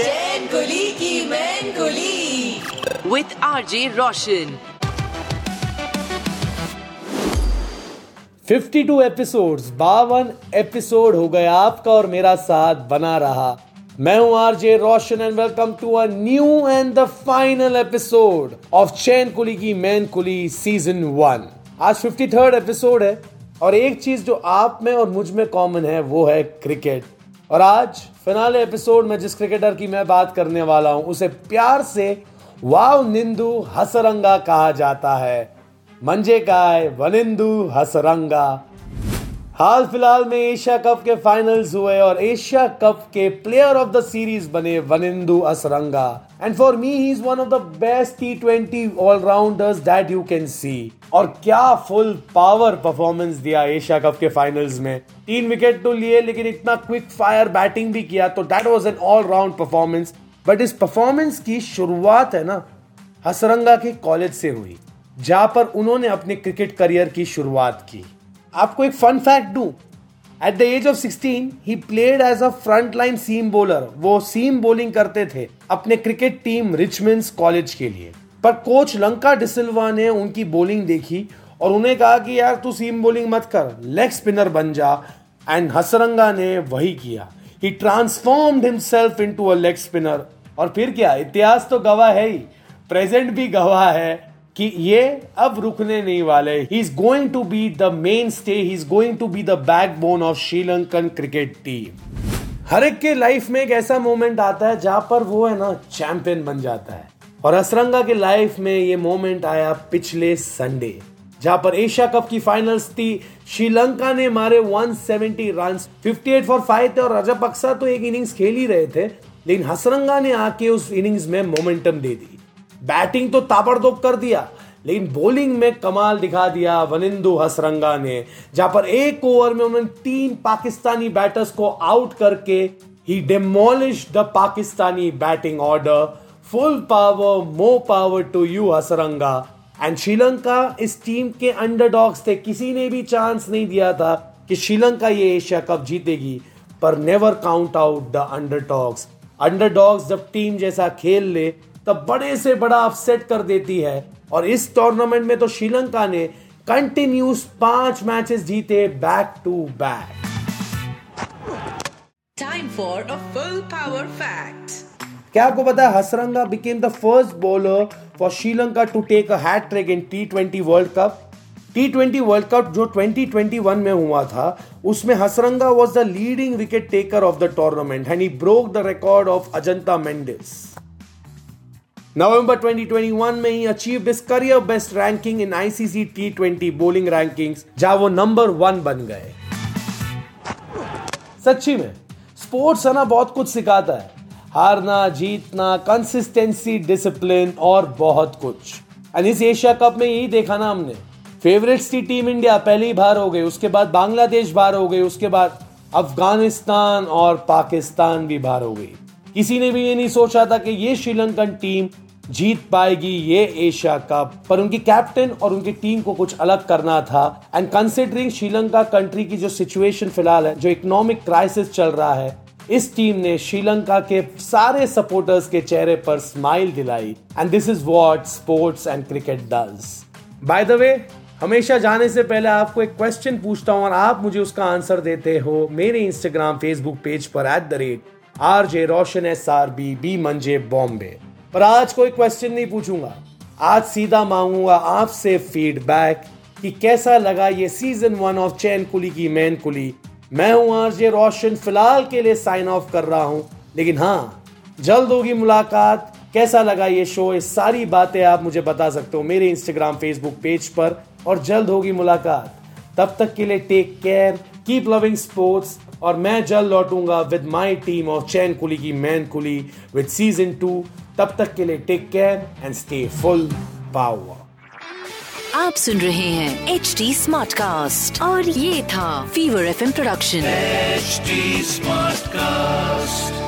Chain Kuli Ki Main Kuli with R J Roshan 52 episodes बावन episode हो गए आपका और मेरा साथ बना रहा। मैं हूँ RJ Roshan and welcome to a new and the final episode of Chain Kuli Ki Main Kuli season one आज 53rd एपिसोड है और एक चीज़ जो आप में और मुझमें कॉमन है वो है क्रिकेट और आज फिनाले एपिसोड में जिस क्रिकेटर की मैं बात करने वाला हूँ, उसे प्यार से वाव निंदु हसरंगा कहा जाता है। मंजे का है, वनिंदु हसरंगा। हाल फ़िलहाल में एशिया कप के फाइनल्स हुए और एशिया कप के प्लेयर ऑफ़ द सीरीज़ बने Wanindu Hasaranga. And for me he is one of the best T twenty allrounders that you can see और क्या फुल पावर परफॉर्मेंस दिया एशिया कप के finals में। तीन विकेट तो लिए, लेकिन इतना क्विक फायर बैटिंग भी किया तो that was an allround performance but इस परफॉर्मेंस की शुरुआत है ना हसरंगा के कॉलेज से हुई, जहाँ पर उन्होंने अपने क्रिकेट करियर की शुरुआत की। आपको एक फन फैक्ट दूँ. At the age of 16 he played as a front line seam bowler वो सीम बॉलिंग करते थे अपने क्रिकेट टीम रिचमेंस कॉलेज के लिए. पर कोच लंका डिसिल्वा ने उनकी बॉलिंग देखी और उन्हें कहा कि यार तू सीम बॉलिंग मत कर. लेग स्पिनर बन जा. एंड हसरंगा ने वही किया. He transformed himself into a leg spinner और फिर क्या? इतिहास तो गवाह है ही. प्रेजेंट भी गवाह है. कि ये अब रुकने नहीं वाले। He is going to be the main stay he is going to be the backbone of Sri Lankan cricket team हर एक के लाइफ में एक ऐसा मोमेंट आता है जहाँ पर वो है ना चैंपियन बन जाता है। और असरंगा के लाइफ में ये मोमेंट आया पिछले संडे जहाँ पर एशिया कप की फाइनल्स थी। श्रीलंका ने मारे 170 रन 58 फॉर 5 थे और रजपक्सा तो एक इनिंग्स खेल ही रहे थे, लेकिन हसरंगा ने आके उस इनिंग्स में मोमेंटम दे दी। बैटिंग तो ताबड़तोड़ कर दिया, लेकिन बॉलिंग में कमाल दिखा दिया वनिंदु हसरंगा ने, जहाँ पर एक ओवर में उन्होंने तीन पाकिस्तानी बैटर्स को आउट करके he demolish the Pakistani batting order full power more power to you Hasaranga. And Sri Lanka इस टीम के अंडरडॉग्स थे, किसी ने भी चांस नहीं दिया था कि श्रीलंका ये एशिया कप जीतेगी, पर never count out the underdogs underdogs जब टीम जैसा खेल ले तब बड़े से बड़ा अपसेट कर देती है। और इस टूर्नामेंट में तो श्रीलंका ने कंटिन्यूस पाँच मैचेस जीते back to back time for a full power fact क्या आपको पता है Hasaranga became the first bowler for Sri Lanka to take a hat trick in T twenty World Cup T twenty World Cup जो 2021 में हुआ था उसमें Hasaranga was the leading wicket taker of the tournament and he broke the record of Ajantha Mendis नवंबर 2021 में he achieve इस career best ranking in ICC T twenty bowling rankings जहाँ वो number one बन गए। सच्ची में स्पोर्ट्स है ना, बहुत कुछ सिखाता है। हारना, जीतना कंसिस्टेंसी डिसिप्लिन और बहुत कुछ। एंड इस एशिया कप में यही देखा ना हमने। फेवरेट्स थी टीम इंडिया पहले ही बाहर हो गई, उसके बाद बांग्लादेश बाहर हो गई, उसके बाद अफ़गानिस्तान और पाकिस्तान भी बाहर हो गई। किसी ने भी ये नहीं सोचा था कि ये श्रीलंकन टीम जीत पाएगी ये एशिया कप। पर उनकी कैप्टन और उनकी टीम को कुछ अलग करना था। एंड कंसिडरिंग श्रीलंका कंट्री की जो सिचुएशन फ़िलहाल है, जो इकोनॉमिक क्राइसिस चल रहा है, इस टीम ने श्रीलंका के सारे सपोर्टर्स के चेहरे पर स्माइल दिलाई। And this is what sports and cricket does by the way हमेशा जाने से पहले आपको एक क्वेश्चन पूछता हूँ और आप मुझे उसका आंसर देते हो मेरे इंस्टाग्राम फेसबुक पेज पर at the rate R J Roshan S R B B मंजे बॉम्बे। पर आज कोई क्वेश्चन नहीं पूछूँगा। आज सीधा मांगूँगा आपसे फीडबैक कि कैसा लगा ये season one of Chain Kuli Ki Main Kuli मैं हूँ आरजे रोशन, फ़िलहाल के लिए साइन ऑफ़ कर रहा हूँ। लेकिन हाँ जल्द होगी मुलाकात। कैसा लगा ये शो ये सारी बातें आप मुझे बता सकते हो मेरे इंस्टाग्राम फेसबुक पेज पर। और जल्द होगी मुलाकात। तब तक के लिए take care keep loving sports और मैं जल्द लौटूँगा with my team of Chain Kuli Ki Main Kuli with season two तब तक के लिए take care and stay full power आप सुन रहे हैं एच डी स्मार्ट कास्ट और ये था fever F production H smart Smartcast.